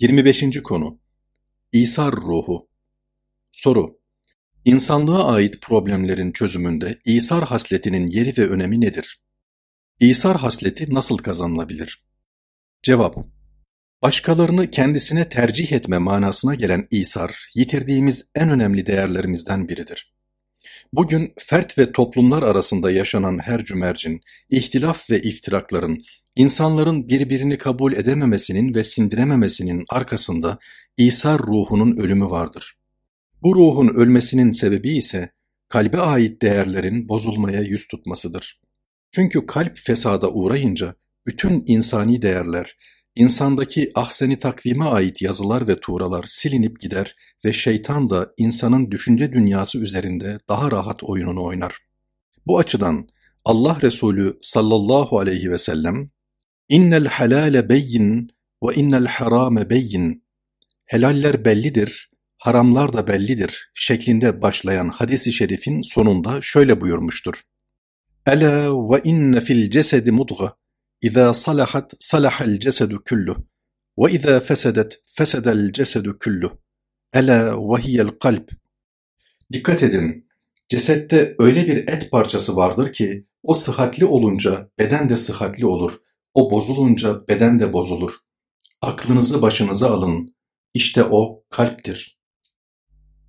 25. konu İsar ruhu Soru İnsanlığa ait problemlerin çözümünde İsar hasletinin yeri ve önemi nedir? İsar hasleti nasıl kazanılabilir? Cevap Başkalarını kendisine tercih etme manasına gelen İsar, yitirdiğimiz en önemli değerlerimizden biridir. Bugün fert ve toplumlar arasında yaşanan her cümercin, ihtilaf ve iftirakların, insanların birbirini kabul edememesinin ve sindirememesinin arkasında İsa ruhunun ölümü vardır. Bu ruhun ölmesinin sebebi ise kalbe ait değerlerin bozulmaya yüz tutmasıdır. Çünkü kalp fesada uğrayınca bütün insani değerler, insandaki ahseni takvime ait yazılar ve tuğralar silinip gider ve şeytan da insanın düşünce dünyası üzerinde daha rahat oyununu oynar. Bu açıdan Allah Resulü sallallahu aleyhi ve sellem İnnel halale beyyin ve innel harame beyyin Helaller bellidir, haramlar da bellidir şeklinde başlayan hadis-i şerifin sonunda şöyle buyurmuştur. Ela ve inne fil cesedi mudga İza salahat salahal cesedu kulluh ve iza fesedet fesedel cesedu kulluh. Ela ve hiyel kalp. Dikkat edin, cesette öyle bir et parçası vardır ki o sıhhatli olunca beden de sıhhatli olur, o bozulunca beden de bozulur. Aklınızı başınıza alın, işte o kalptir.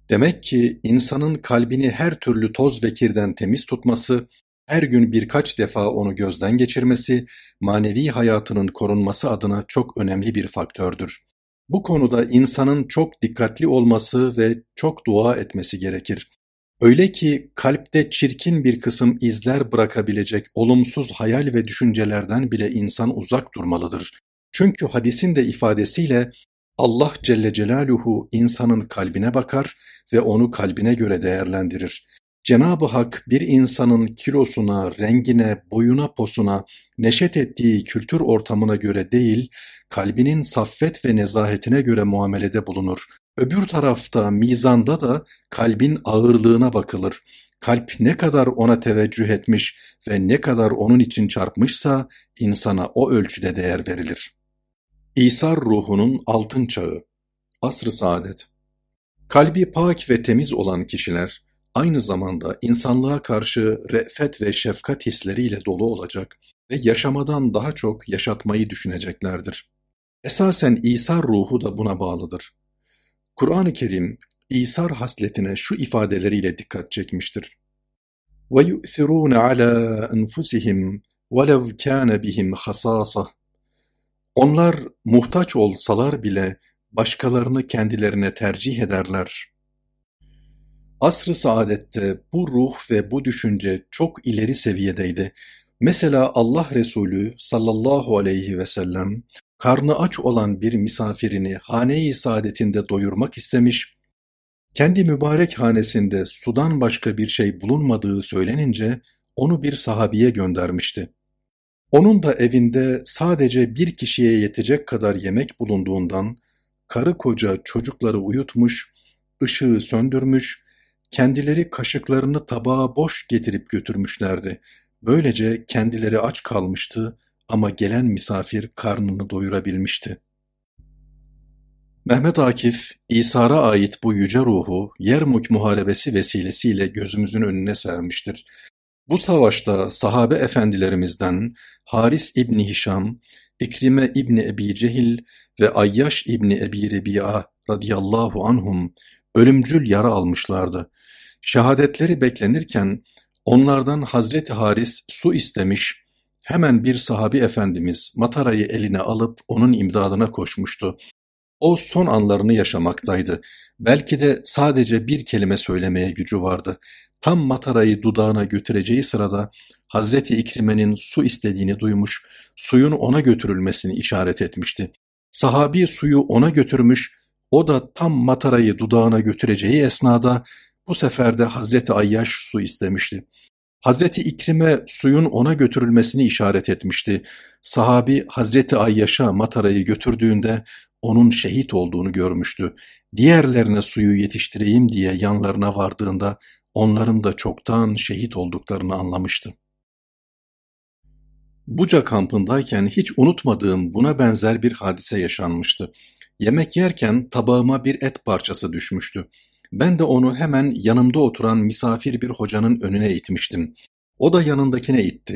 Demek ki insanın kalbini her türlü toz ve kirden temiz tutması her gün birkaç defa onu gözden geçirmesi, manevi hayatının korunması adına çok önemli bir faktördür. Bu konuda insanın çok dikkatli olması ve çok dua etmesi gerekir. Öyle ki kalpte çirkin bir kısım izler bırakabilecek olumsuz hayal ve düşüncelerden bile insan uzak durmalıdır. Çünkü hadisin de ifadesiyle Allah Celle Celaluhu insanın kalbine bakar ve onu kalbine göre değerlendirir. Cenab-ı Hak bir insanın kilosuna, rengine, boyuna posuna, neşet ettiği kültür ortamına göre değil, kalbinin saffet ve nezahetine göre muamelede bulunur. Öbür tarafta mizanda da kalbin ağırlığına bakılır. Kalp ne kadar ona teveccüh etmiş ve ne kadar onun için çarpmışsa insana o ölçüde değer verilir. İsar ruhunun altın çağı, asr-ı saadet. Kalbi pak ve temiz olan kişiler, aynı zamanda insanlığa karşı re'fet ve şefkat hisleriyle dolu olacak ve yaşamadan daha çok yaşatmayı düşüneceklerdir. Esasen İsa ruhu da buna bağlıdır. Kur'an-ı Kerim İsar hasletine şu ifadeleriyle dikkat çekmiştir. وَيُؤْثِرُونَ عَلَى أَنْفُسِهِمْ وَلَوْ كَانَ بِهِمْ خَصَاصَةٌ Onlar muhtaç olsalar bile başkalarını kendilerine tercih ederler. Asr-ı saadette bu ruh ve bu düşünce çok ileri seviyedeydi. Mesela Allah Resulü sallallahu aleyhi ve sellem karnı aç olan bir misafirini hane-i saadetinde doyurmak istemiş, kendi mübarek hanesinde sudan başka bir şey bulunmadığı söylenince onu bir sahabiye göndermişti. Onun da evinde sadece bir kişiye yetecek kadar yemek bulunduğundan karı koca çocukları uyutmuş, ışığı söndürmüş Kendileri kaşıklarını tabağa boş getirip götürmüşlerdi. Böylece kendileri aç kalmıştı ama gelen misafir karnını doyurabilmişti. Mehmet Akif, İsa'ra ait bu yüce ruhu Yermuk Muharebesi vesilesiyle gözümüzün önüne sermiştir. Bu savaşta sahabe efendilerimizden Haris İbni Hişam, İkrime İbni Ebi Cehil ve Ayyaş İbni Ebi Rebi'a radıyallahu anhum ölümcül yara almışlardı. Şehadetleri beklenirken onlardan Hazreti Haris su istemiş, hemen bir sahabi efendimiz matarayı eline alıp onun imdadına koşmuştu. O son anlarını yaşamaktaydı. Belki de sadece bir kelime söylemeye gücü vardı. Tam matarayı dudağına götüreceği sırada Hazreti İkrime'nin su istediğini duymuş, suyun ona götürülmesini işaret etmişti. Sahabi suyu ona götürmüş, o da tam matarayı dudağına götüreceği esnada bu sefer de Hazreti Ayyaş su istemişti. Hazreti İkrime suyun ona götürülmesini işaret etmişti. Sahabi Hazreti Ayyaş'a matarayı götürdüğünde onun şehit olduğunu görmüştü. Diğerlerine suyu yetiştireyim diye yanlarına vardığında onların da çoktan şehit olduklarını anlamıştı. Buca kampındayken hiç unutmadığım buna benzer bir hadise yaşanmıştı. Yemek yerken tabağıma bir et parçası düşmüştü. Ben de onu hemen yanımda oturan misafir bir hocanın önüne itmiştim. O da yanındakine itti.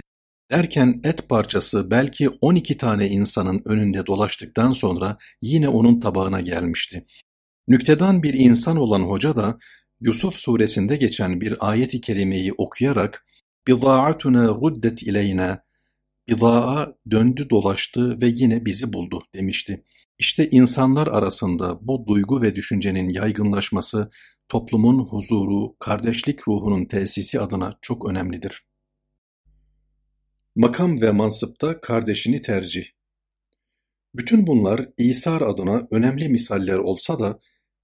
Derken et parçası belki 12 tane insanın önünde dolaştıktan sonra yine onun tabağına gelmişti. Nüktedan bir insan olan hoca da Yusuf suresinde geçen bir ayet-i kerimeyi okuyarak ''Bida'atuna ruddet ileyna'' ''Bida'a döndü dolaştı ve yine bizi buldu'' demişti. İşte insanlar arasında bu duygu ve düşüncenin yaygınlaşması toplumun huzuru, kardeşlik ruhunun tesisi adına çok önemlidir. Makam ve mansıpta kardeşini tercih. Bütün bunlar İsar adına önemli misaller olsa da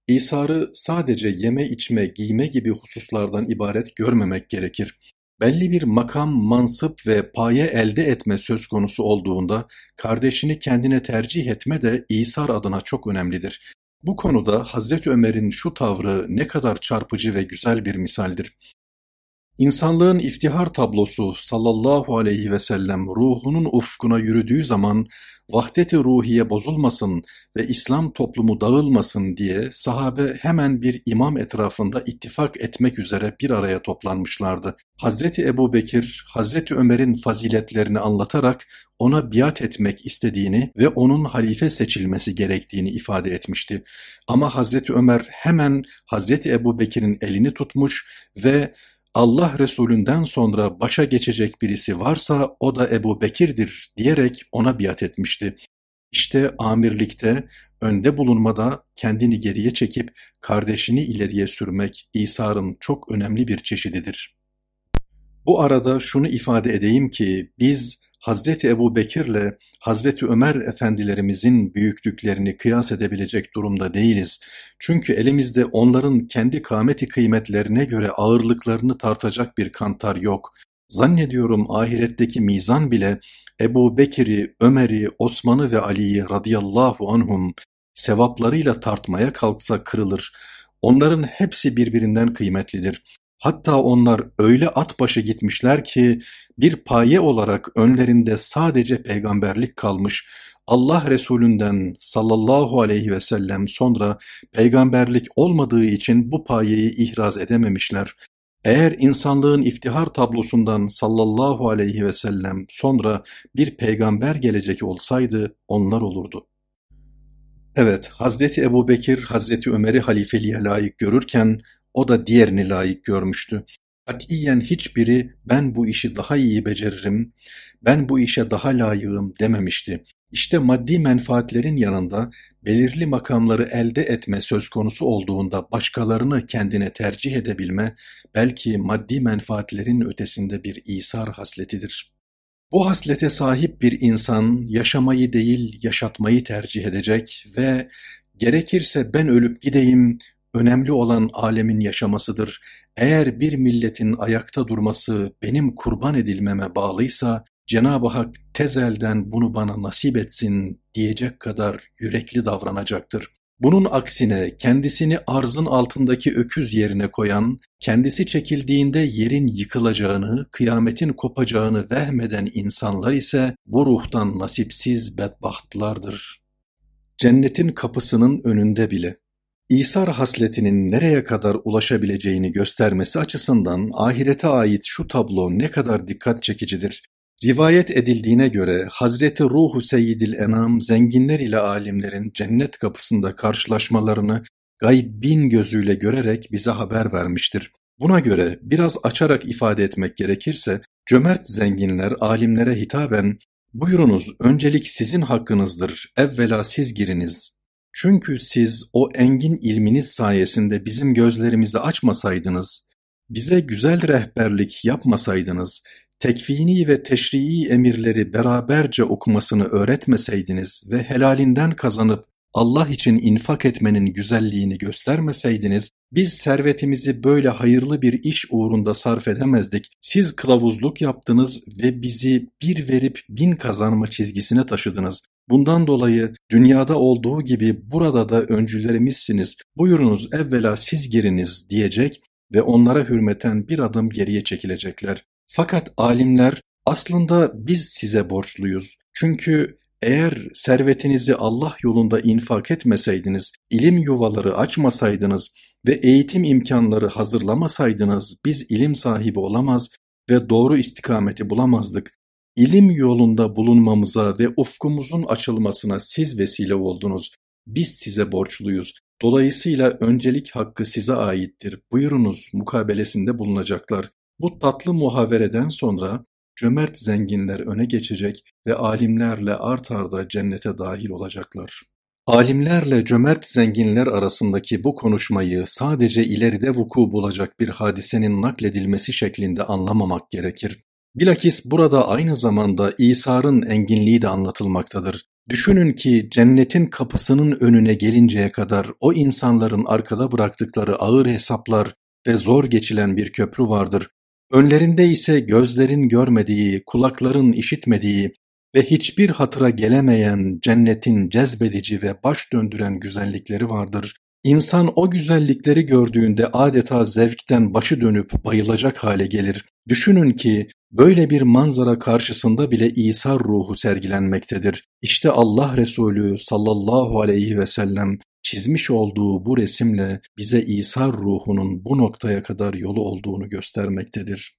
İsar'ı sadece yeme içme giyme gibi hususlardan ibaret görmemek gerekir. Belli bir makam, mansıp ve paye elde etme söz konusu olduğunda kardeşini kendine tercih etme de İsar adına çok önemlidir. Bu konuda Hazreti Ömer'in şu tavrı ne kadar çarpıcı ve güzel bir misaldir. İnsanlığın iftihar tablosu sallallahu aleyhi ve sellem ruhunun ufkuna yürüdüğü zaman vahdet-i ruhiye bozulmasın ve İslam toplumu dağılmasın diye sahabe hemen bir imam etrafında ittifak etmek üzere bir araya toplanmışlardı. Hazreti Ebu Bekir, Hazreti Ömer'in faziletlerini anlatarak ona biat etmek istediğini ve onun halife seçilmesi gerektiğini ifade etmişti. Ama Hazreti Ömer hemen Hazreti Ebu Bekir'in elini tutmuş ve Allah Resulünden sonra başa geçecek birisi varsa o da Ebu Bekir'dir diyerek ona biat etmişti. İşte amirlikte, önde bulunmada kendini geriye çekip kardeşini ileriye sürmek İsa'nın çok önemli bir çeşididir. Bu arada şunu ifade edeyim ki biz Hazreti Ebu Bekir'le Hazreti Ömer efendilerimizin büyüklüklerini kıyas edebilecek durumda değiliz. Çünkü elimizde onların kendi kâmeti kıymetlerine göre ağırlıklarını tartacak bir kantar yok. Zannediyorum ahiretteki mizan bile Ebu Bekir'i, Ömer'i, Osman'ı ve Ali'yi radıyallahu anhum sevaplarıyla tartmaya kalksa kırılır. Onların hepsi birbirinden kıymetlidir. Hatta onlar öyle at başı gitmişler ki bir paye olarak önlerinde sadece peygamberlik kalmış, Allah Resulünden sallallahu aleyhi ve sellem sonra peygamberlik olmadığı için bu payeyi ihraz edememişler. Eğer insanlığın iftihar tablosundan sallallahu aleyhi ve sellem sonra bir peygamber gelecek olsaydı onlar olurdu. Evet, Hazreti Ebu Bekir, Hazreti Ömer'i halifeliğe layık görürken o da diğerini layık görmüştü. Katiyen hiçbiri ben bu işi daha iyi beceririm, ben bu işe daha layığım dememişti. İşte maddi menfaatlerin yanında belirli makamları elde etme söz konusu olduğunda başkalarını kendine tercih edebilme belki maddi menfaatlerin ötesinde bir isar hasletidir. Bu haslete sahip bir insan yaşamayı değil yaşatmayı tercih edecek ve gerekirse ben ölüp gideyim Önemli olan alemin yaşamasıdır. Eğer bir milletin ayakta durması benim kurban edilmeme bağlıysa, Cenab-ı Hak tezelden bunu bana nasip etsin diyecek kadar yürekli davranacaktır. Bunun aksine kendisini arzın altındaki öküz yerine koyan, kendisi çekildiğinde yerin yıkılacağını, kıyametin kopacağını vehmeden insanlar ise bu ruhtan nasipsiz bedbahtlardır. Cennetin kapısının önünde bile İsar hasletinin nereye kadar ulaşabileceğini göstermesi açısından ahirete ait şu tablo ne kadar dikkat çekicidir. Rivayet edildiğine göre Hazreti Ruhu Seyyidil Enam zenginler ile alimlerin cennet kapısında karşılaşmalarını gaybin gözüyle görerek bize haber vermiştir. Buna göre biraz açarak ifade etmek gerekirse cömert zenginler alimlere hitaben buyurunuz öncelik sizin hakkınızdır evvela siz giriniz çünkü siz o engin ilminiz sayesinde bizim gözlerimizi açmasaydınız, bize güzel rehberlik yapmasaydınız, tekvini ve teşrii emirleri beraberce okumasını öğretmeseydiniz ve helalinden kazanıp Allah için infak etmenin güzelliğini göstermeseydiniz, biz servetimizi böyle hayırlı bir iş uğrunda sarf edemezdik. Siz kılavuzluk yaptınız ve bizi bir verip bin kazanma çizgisine taşıdınız. Bundan dolayı dünyada olduğu gibi burada da öncülerimizsiniz. Buyurunuz evvela siz giriniz diyecek ve onlara hürmeten bir adım geriye çekilecekler. Fakat alimler aslında biz size borçluyuz. Çünkü Eğer servetinizi Allah yolunda infak etmeseydiniz, ilim yuvaları açmasaydınız ve eğitim imkanları hazırlamasaydınız biz ilim sahibi olamaz ve doğru istikameti bulamazdık. İlim yolunda bulunmamıza ve ufkumuzun açılmasına siz vesile oldunuz. Biz size borçluyuz. Dolayısıyla öncelik hakkı size aittir. Buyurunuz mukabelesinde bulunacaklar. Bu tatlı muhavereden sonra cömert zenginler öne geçecek ve alimlerle art arda cennete dahil olacaklar. Alimlerle cömert zenginler arasındaki bu konuşmayı sadece ileride vuku bulacak bir hadisenin nakledilmesi şeklinde anlamamak gerekir. Bilakis burada aynı zamanda İsa'nın enginliği de anlatılmaktadır. Düşünün ki cennetin kapısının önüne gelinceye kadar o insanların arkada bıraktıkları ağır hesaplar ve zor geçilen bir köprü vardır. Önlerinde ise gözlerin görmediği, kulakların işitmediği ve hiçbir hatıra gelemeyen cennetin cezbedici ve baş döndüren güzellikleri vardır. İnsan o güzellikleri gördüğünde adeta zevkten başı dönüp bayılacak hale gelir. Düşünün ki böyle bir manzara karşısında bile İsa ruhu sergilenmektedir. İşte Allah Resulü sallallahu aleyhi ve sellem çizmiş olduğu bu resimle bize İsa ruhunun bu noktaya kadar yolu olduğunu göstermektedir.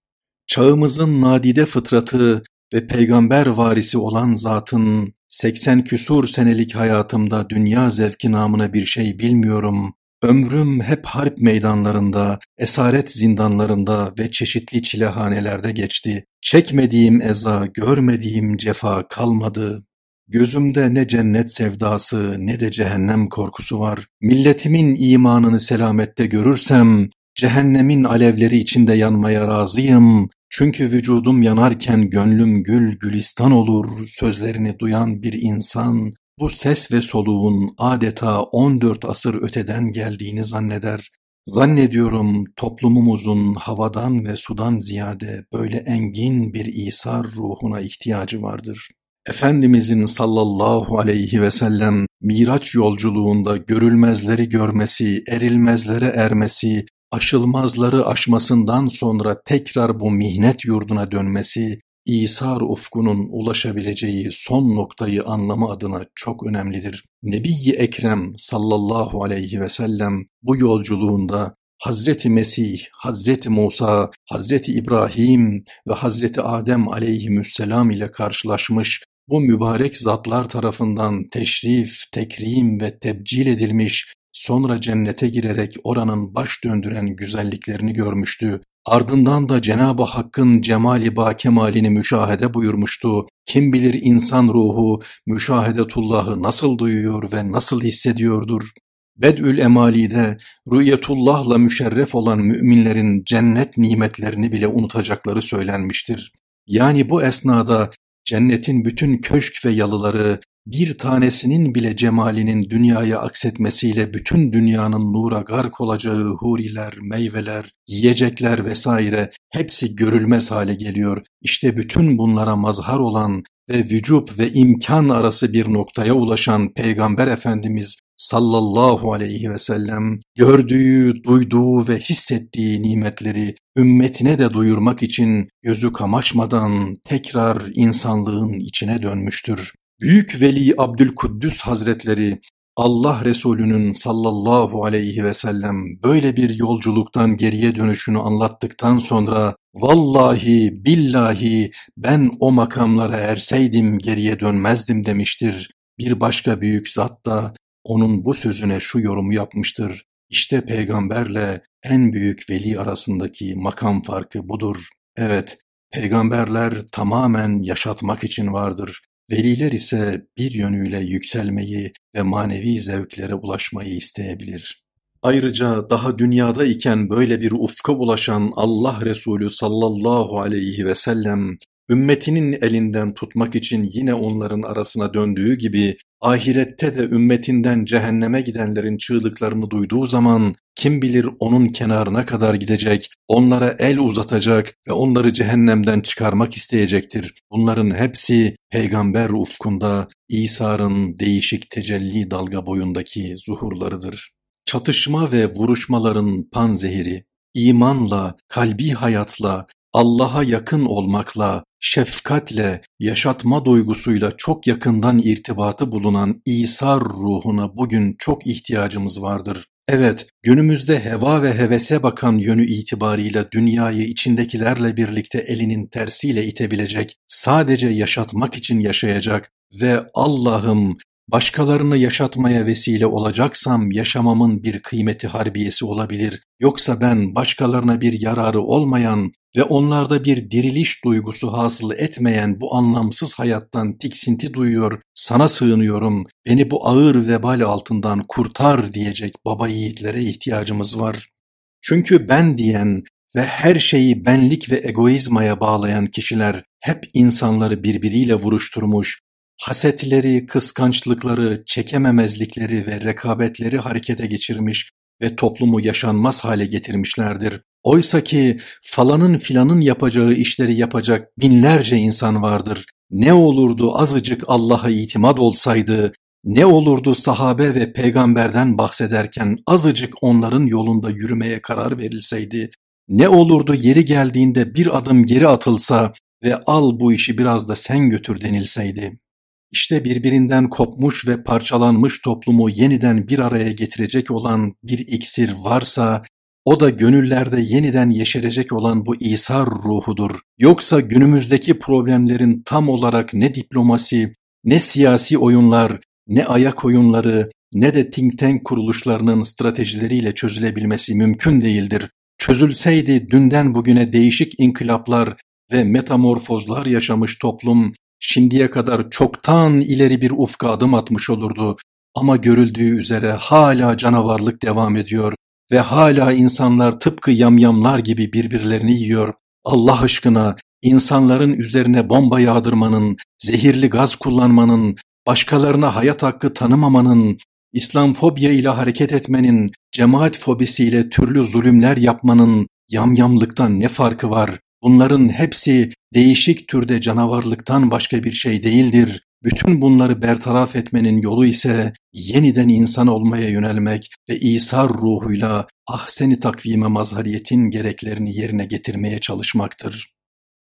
Çağımızın nadide fıtratı ve peygamber varisi olan zatın 80 küsur senelik hayatımda dünya zevki namına bir şey bilmiyorum. Ömrüm hep harp meydanlarında, esaret zindanlarında ve çeşitli çilehanelerde geçti. Çekmediğim eza, görmediğim cefa kalmadı. Gözümde ne cennet sevdası ne de cehennem korkusu var. Milletimin imanını selamette görürsem, cehennemin alevleri içinde yanmaya razıyım. Çünkü vücudum yanarken gönlüm gül gülistan olur, sözlerini duyan bir insan, bu ses ve soluğun adeta 14 asır öteden geldiğini zanneder. Zannediyorum toplumumuzun havadan ve sudan ziyade böyle engin bir İsa ruhuna ihtiyacı vardır. Efendimizin sallallahu aleyhi ve sellem Miraç yolculuğunda görülmezleri görmesi, erilmezlere ermesi, aşılmazları aşmasından sonra tekrar bu mihnet yurduna dönmesi, İsar ufkunun ulaşabileceği son noktayı anlama adına çok önemlidir. Nebi-i Ekrem sallallahu aleyhi ve sellem bu yolculuğunda Hazreti Mesih, Hazreti Musa, Hazreti İbrahim ve Hazreti Adem aleyhisselam ile karşılaşmış, bu mübarek zatlar tarafından teşrif, tekrim ve tebcil edilmiş Sonra cennete girerek oranın baş döndüren güzelliklerini görmüştü. Ardından da Cenab-ı Hakk'ın cemali ba kemalini müşahede buyurmuştu. Kim bilir insan ruhu müşahedetullahı nasıl duyuyor ve nasıl hissediyordur. Bedül Emali'de rüyetullahla müşerref olan müminlerin cennet nimetlerini bile unutacakları söylenmiştir. Yani bu esnada cennetin bütün köşk ve yalıları bir tanesinin bile cemalinin dünyaya aksetmesiyle bütün dünyanın nura gark olacağı huriler, meyveler, yiyecekler vesaire hepsi görülmez hale geliyor. İşte bütün bunlara mazhar olan ve vücub ve imkan arası bir noktaya ulaşan Peygamber Efendimiz sallallahu aleyhi ve sellem gördüğü, duyduğu ve hissettiği nimetleri ümmetine de duyurmak için gözü kamaşmadan tekrar insanlığın içine dönmüştür. Büyük Veli Abdülkuddüs Hazretleri Allah Resulü'nün sallallahu aleyhi ve sellem böyle bir yolculuktan geriye dönüşünü anlattıktan sonra vallahi billahi ben o makamlara erseydim geriye dönmezdim demiştir. Bir başka büyük zat da onun bu sözüne şu yorumu yapmıştır. İşte peygamberle en büyük veli arasındaki makam farkı budur. Evet, peygamberler tamamen yaşatmak için vardır. Veliler ise bir yönüyle yükselmeyi ve manevi zevklere ulaşmayı isteyebilir. Ayrıca daha dünyada iken böyle bir ufka ulaşan Allah Resulü sallallahu aleyhi ve sellem ümmetinin elinden tutmak için yine onların arasına döndüğü gibi ahirette de ümmetinden cehenneme gidenlerin çığlıklarını duyduğu zaman kim bilir onun kenarına kadar gidecek, onlara el uzatacak ve onları cehennemden çıkarmak isteyecektir. Bunların hepsi peygamber ufkunda İsa'nın değişik tecelli dalga boyundaki zuhurlarıdır. Çatışma ve vuruşmaların panzehiri, imanla, kalbi hayatla, Allah'a yakın olmakla, şefkatle, yaşatma duygusuyla çok yakından irtibatı bulunan İsa ruhuna bugün çok ihtiyacımız vardır. Evet, günümüzde heva ve hevese bakan yönü itibarıyla dünyayı içindekilerle birlikte elinin tersiyle itebilecek, sadece yaşatmak için yaşayacak ve Allah'ım Başkalarını yaşatmaya vesile olacaksam yaşamamın bir kıymeti harbiyesi olabilir. Yoksa ben başkalarına bir yararı olmayan ve onlarda bir diriliş duygusu hasıl etmeyen bu anlamsız hayattan tiksinti duyuyor, sana sığınıyorum, beni bu ağır vebal altından kurtar diyecek baba yiğitlere ihtiyacımız var. Çünkü ben diyen ve her şeyi benlik ve egoizmaya bağlayan kişiler hep insanları birbiriyle vuruşturmuş, hasetleri, kıskançlıkları, çekememezlikleri ve rekabetleri harekete geçirmiş ve toplumu yaşanmaz hale getirmişlerdir. Oysa ki falanın filanın yapacağı işleri yapacak binlerce insan vardır. Ne olurdu azıcık Allah'a itimat olsaydı, ne olurdu sahabe ve peygamberden bahsederken azıcık onların yolunda yürümeye karar verilseydi, ne olurdu yeri geldiğinde bir adım geri atılsa ve al bu işi biraz da sen götür denilseydi. İşte birbirinden kopmuş ve parçalanmış toplumu yeniden bir araya getirecek olan bir iksir varsa, o da gönüllerde yeniden yeşerecek olan bu İsa ruhudur. Yoksa günümüzdeki problemlerin tam olarak ne diplomasi, ne siyasi oyunlar, ne ayak oyunları, ne de think tank kuruluşlarının stratejileriyle çözülebilmesi mümkün değildir. Çözülseydi dünden bugüne değişik inkılaplar ve metamorfozlar yaşamış toplum şimdiye kadar çoktan ileri bir ufka adım atmış olurdu ama görüldüğü üzere hala canavarlık devam ediyor ve hala insanlar tıpkı yamyamlar gibi birbirlerini yiyor. Allah aşkına insanların üzerine bomba yağdırmanın, zehirli gaz kullanmanın, başkalarına hayat hakkı tanımamanın, İslamfobya ile hareket etmenin, cemaat fobisiyle türlü zulümler yapmanın yamyamlıktan ne farkı var? Bunların hepsi değişik türde canavarlıktan başka bir şey değildir. Bütün bunları bertaraf etmenin yolu ise yeniden insan olmaya yönelmek ve İsa ruhuyla ahseni takvime mazhariyetin gereklerini yerine getirmeye çalışmaktır.